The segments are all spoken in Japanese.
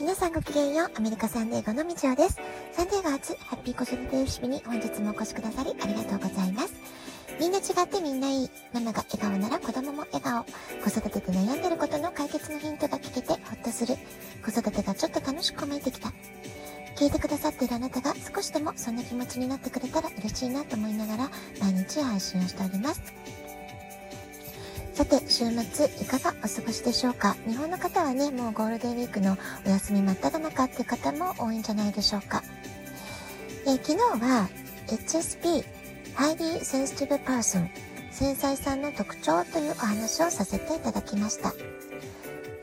皆さんごきげんよう。アメリカサンデーゴのみちおです。サンデーゴ初ハッピー子育て節日に本日もお越しくださりありがとうございます。みんな違ってみんないい。ママが笑顔なら子供も笑顔。子育てで悩んでることの解決のヒントが聞けてほっとする。子育てがちょっと楽しく思えてきた。聞いてくださっているあなたが少しでもそんな気持ちになってくれたら嬉しいなと思いながら毎日配信をしております。さて、週末いかがお過ごしでしょうか？日本の方はね、もうゴールデンウィークのお休み真っ只中っていう方も多いんじゃないでしょうか。え、昨日は HSP、Highly Sensitive Person、繊細さんの特徴というお話をさせていただきました。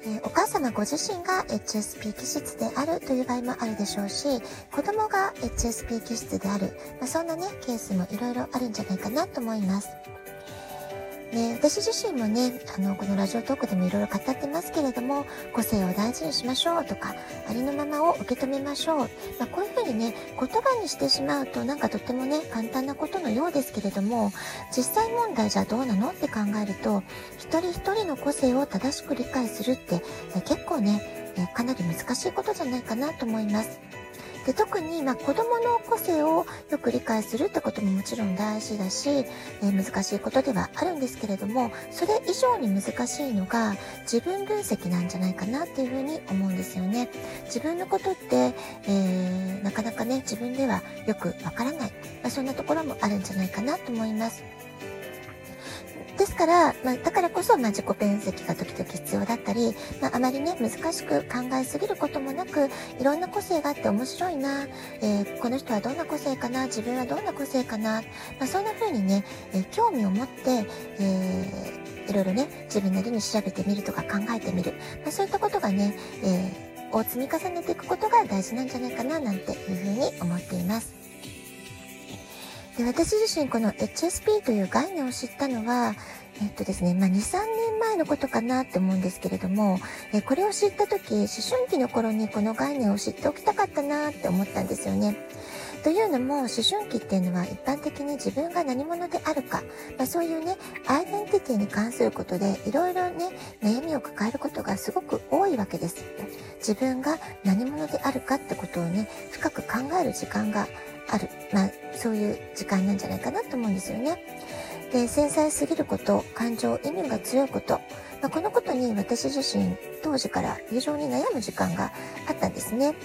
え、お母様ご自身が HSP 気質であるという場合もあるでしょうし、子供が HSP 気質である、まあ、そんなね、ケースもいろいろあるんじゃないかなと思います。ね、私自身もね、あの、このラジオトークでもいろいろ語ってますけれども、個性を大事にしましょうとか、ありのままを受け止めましょう。まあ、こういうふうにね、言葉にしてしまうとなんかとってもね、簡単なことのようですけれども、実際問題じゃどうなの？って考えると、一人一人の個性を正しく理解するって、結構ね、かなり難しいことじゃないかなと思います。で特に、まあ、子供の個性をよく理解するってことももちろん大事だし、えー、難しいことではあるんですけれどもそれ以上に難しいのが自分分析なんじゃないかなっていうふうに思うんですよね。自分のことって、えー、なかなかね自分ではよくわからない、まあ、そんなところもあるんじゃないかなと思います。ですから、まあ、だからこそ、まあ、自己分析が時々必要だったり、まあ、あまりね、難しく考えすぎることもなく、いろんな個性があって面白いな、えー、この人はどんな個性かな、自分はどんな個性かな、まあ、そんな風にね、えー、興味を持って、えー、いろいろね、自分なりに調べてみるとか考えてみる。まあ、そういったことがね、えー、を積み重ねていくことが大事なんじゃないかな、なんていうふうに思っています。で私自身この HSP という概念を知ったのは、えっとですね、まあ、2、3年前のことかなって思うんですけれども、えこれを知った時、思春期の頃にこの概念を知っておきたかったなって思ったんですよね。というのも、思春期っていうのは一般的に自分が何者であるか、まあ、そういうね、アイデンティティに関することで、いろいろね、悩みを抱えることがすごく多いわけです。自分が何者であるかってことをね、深く考える時間がある。まあ、そういう時間なんじゃないかなと思うんですよね。で、繊細すぎること、感情、意味が強いこと、まあ、このことに私自身当時から非常に悩む時間があったんですね。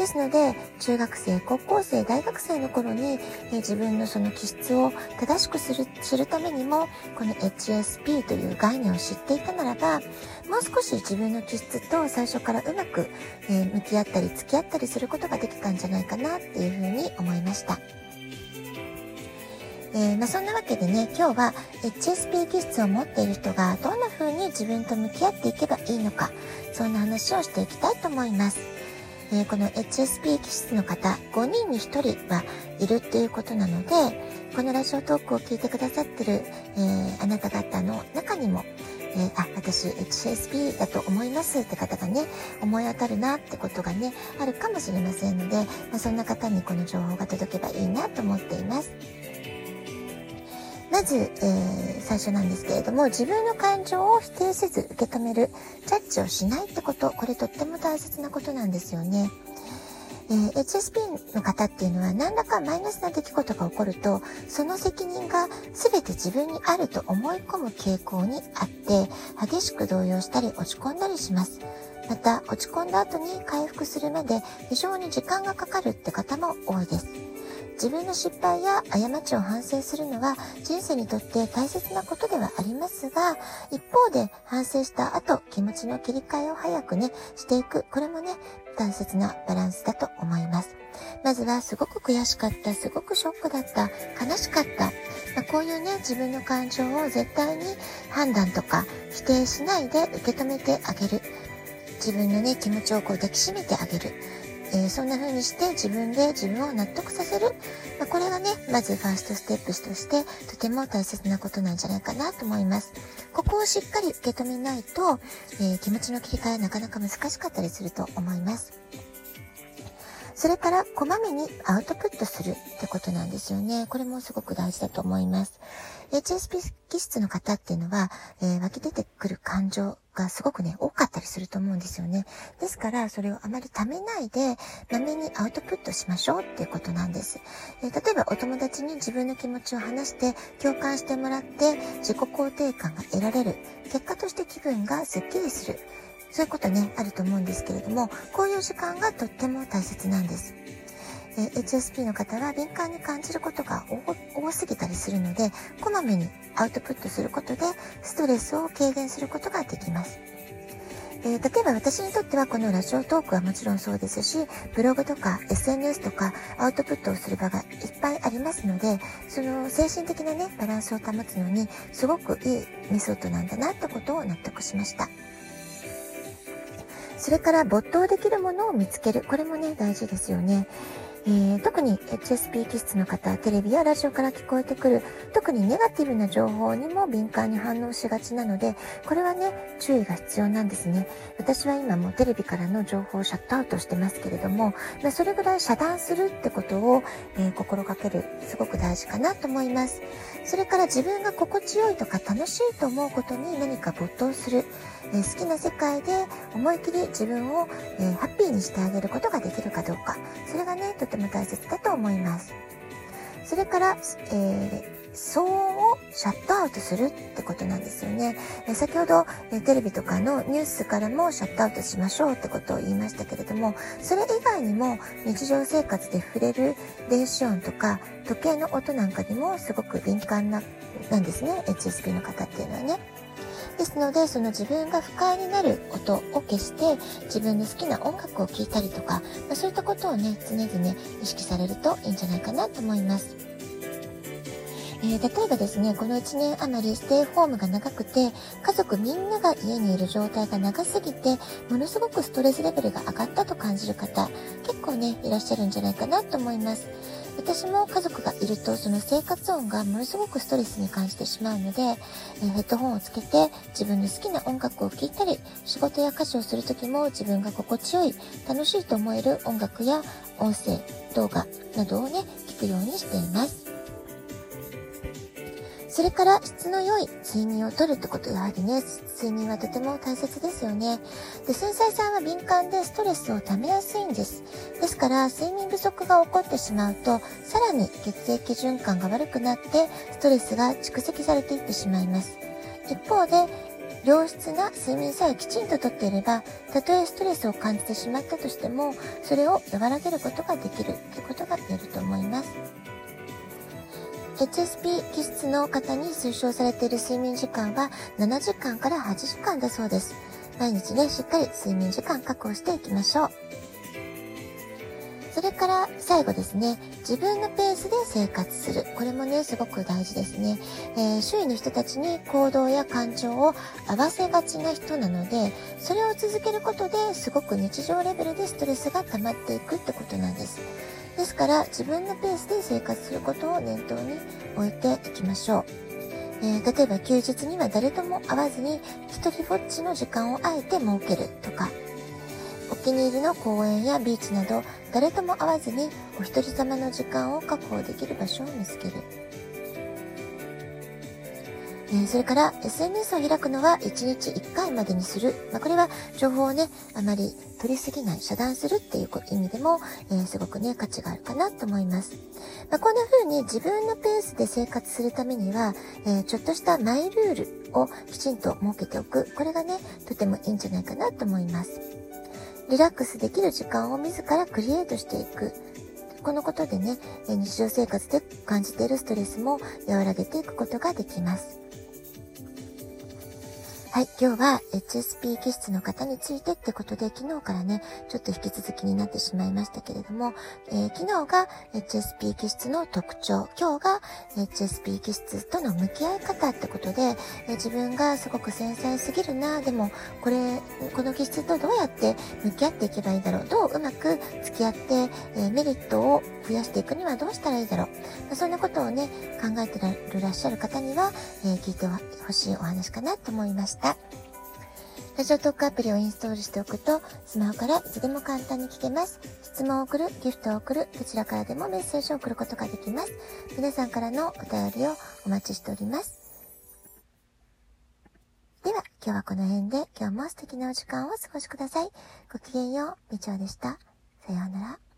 ですので、中学生、高校生、大学生の頃に、え自分のその気質を正しくする、知るためにも、この HSP という概念を知っていたならば、もう少し自分の気質と最初からうまく、え、向き合ったり付き合ったりすることができたんじゃないかなっていうふうに思いました。えー、まあ、そんなわけでね、今日は HSP 気質を持っている人がどんな風に自分と向き合っていけばいいのか、そんな話をしていきたいと思います。えー、この HSP 気質の方、5人に1人はいるっていうことなので、このラジオトークを聞いてくださってる、えー、あなた方の中にも、えー、あ、私 HSP だと思いますって方がね、思い当たるなってことがね、あるかもしれませんので、まあ、そんな方にこの情報が届けばいいなと思っています。まず、えー、最初なんですけれども、自分の感情を否定せず受け止める、ジャッジをしないってこと、これとっても大切なことなんですよね。えー、HSP の方っていうのは何らかマイナスな出来事が起こると、その責任が全て自分にあると思い込む傾向にあって、激しく動揺したり落ち込んだりします。また、落ち込んだ後に回復するまで非常に時間がかかるって方も多いです。自分の失敗や過ちを反省するのは人生にとって大切なことではありますが、一方で反省した後、気持ちの切り替えを早くね、していく。これもね、大切なバランスだと思います。まずはすごく悔しかった、すごくショックだった、悲しかった。まあ、こういうね、自分の感情を絶対に判断とか否定しないで受け止めてあげる。自分のね、気持ちをこう抱きしめてあげる。えー、そんな風にして自分で自分を納得させる。まあ、これがね、まずファーストステップとしてとても大切なことなんじゃないかなと思います。ここをしっかり受け止めないと、えー、気持ちの切り替えなかなか難しかったりすると思います。それから、こまめにアウトプットするってことなんですよね。これもすごく大事だと思います。HSP 気質の方っていうのは、えー、湧き出てくる感情がすごくね、多かったりすると思うんですよね。ですから、それをあまり溜めないで、まめにアウトプットしましょうっていうことなんです。えー、例えば、お友達に自分の気持ちを話して、共感してもらって、自己肯定感が得られる。結果として気分がスッキリする。そういうことね、あると思うんですけれども、こういう時間がとっても大切なんです。え HSP の方は敏感に感じることが多すぎたりするので、こまめにアウトプットすることでストレスを軽減することができます。えー、例えば私にとってはこのラジオトークはもちろんそうですし、ブログとか SNS とかアウトプットをする場がいっぱいありますので、その精神的なね、バランスを保つのにすごくいいメソッドなんだなってことを納得しました。それから没頭できるものを見つける。これもね、大事ですよね。えー、特に HSP 気質の方、テレビやラジオから聞こえてくる、特にネガティブな情報にも敏感に反応しがちなので、これはね、注意が必要なんですね。私は今もテレビからの情報をシャットアウトしてますけれども、まあ、それぐらい遮断するってことを、えー、心がける、すごく大事かなと思います。それから自分が心地よいとか楽しいと思うことに何か没頭する。えー、好きな世界で思い切り自分を、え、ハッピーにしてあげることができるか大切だと思います。それから、えー騒音をシャットアウトするってことなんですよね。え先ほど、えテレビとかのニュースからもシャットアウトしましょうってことを言いましたけれども、それ以外にも日常生活で触れる電子音とか時計の音なんかにもすごく敏感な、なんですね。HSP の方っていうのはね。ですので、その自分が不快になる音を消して、自分の好きな音楽を聴いたりとか、まあ、そういったことをね、常々意識されるといいんじゃないかなと思います。えー、例えばですね、この1年余りステイホームが長くて、家族みんなが家にいる状態が長すぎて、ものすごくストレスレベルが上がったと感じる方、結構ね、いらっしゃるんじゃないかなと思います。私も家族がいるとその生活音がものすごくストレスに感じてしまうので、えヘッドホンをつけて自分の好きな音楽を聴いたり、仕事や歌詞をする時も自分が心地よい、楽しいと思える音楽や音声、動画などをね、聞くようにしています。それから質の良い睡眠をとるってことやはりね、睡眠はとても大切ですよね。で、繊細さんは敏感でストレスを溜めやすいんです。ですから、睡眠不足が起こってしまうと、さらに血液循環が悪くなって、ストレスが蓄積されていってしまいます。一方で、良質な睡眠さえきちんととっていれば、たとえストレスを感じてしまったとしても、それを和らげることができるということが言えると思います。HSP 気質の方に推奨されている睡眠時間は7時間から8時間だそうです。毎日ね、しっかり睡眠時間確保していきましょう。それから最後ですね、自分のペースで生活する。これもね、すごく大事ですね。えー、周囲の人たちに行動や感情を合わせがちな人なので、それを続けることですごく日常レベルでストレスが溜まっていくってことなんです。ですから自分のペースで生活することを念頭に置いていきましょう。えー、例えば休日には誰とも会わずに一人ぼっちの時間をあえて設けるとか、お気に入りの公園やビーチなど誰とも会わずにお一人様の時間を確保できる場所を見つける。え、それから SNS を開くのは1日1回までにする。まあ、これは情報をね、あまり取りすぎない、遮断するっていう意味でも、え、すごくね、価値があるかなと思います。まあ、こんな風に自分のペースで生活するためには、え、ちょっとしたマイルールをきちんと設けておく。これがね、とてもいいんじゃないかなと思います。リラックスできる時間を自らクリエイトしていく。このことでね、日常生活で感じているストレスも和らげていくことができます。はい、今日は HSP 気質の方についてってことで、昨日からね、ちょっと引き続きになってしまいましたけれども、えー、昨日が HSP 気質の特徴、今日が HSP 気質との向き合い方ってことで、えー、自分がすごく繊細すぎるな、でも、これ、この気質とどうやって向き合っていけばいいだろう、どううまく付き合って、えー、メリットを増やしていくにはどうしたらいいだろう。まあ、そんなことをね、考えてらっしゃる方には、え聞いてほしいお話かなと思いました。ラジオトークアプリをインストールしておくと、スマホからいつでも簡単に聞けます。質問を送る、ギフトを送る、どちらからでもメッセージを送ることができます。皆さんからのお便りをお待ちしております。では、今日はこの辺で、今日も素敵なお時間をお過ごしください。ごきげんよう、みちおでした。さようなら。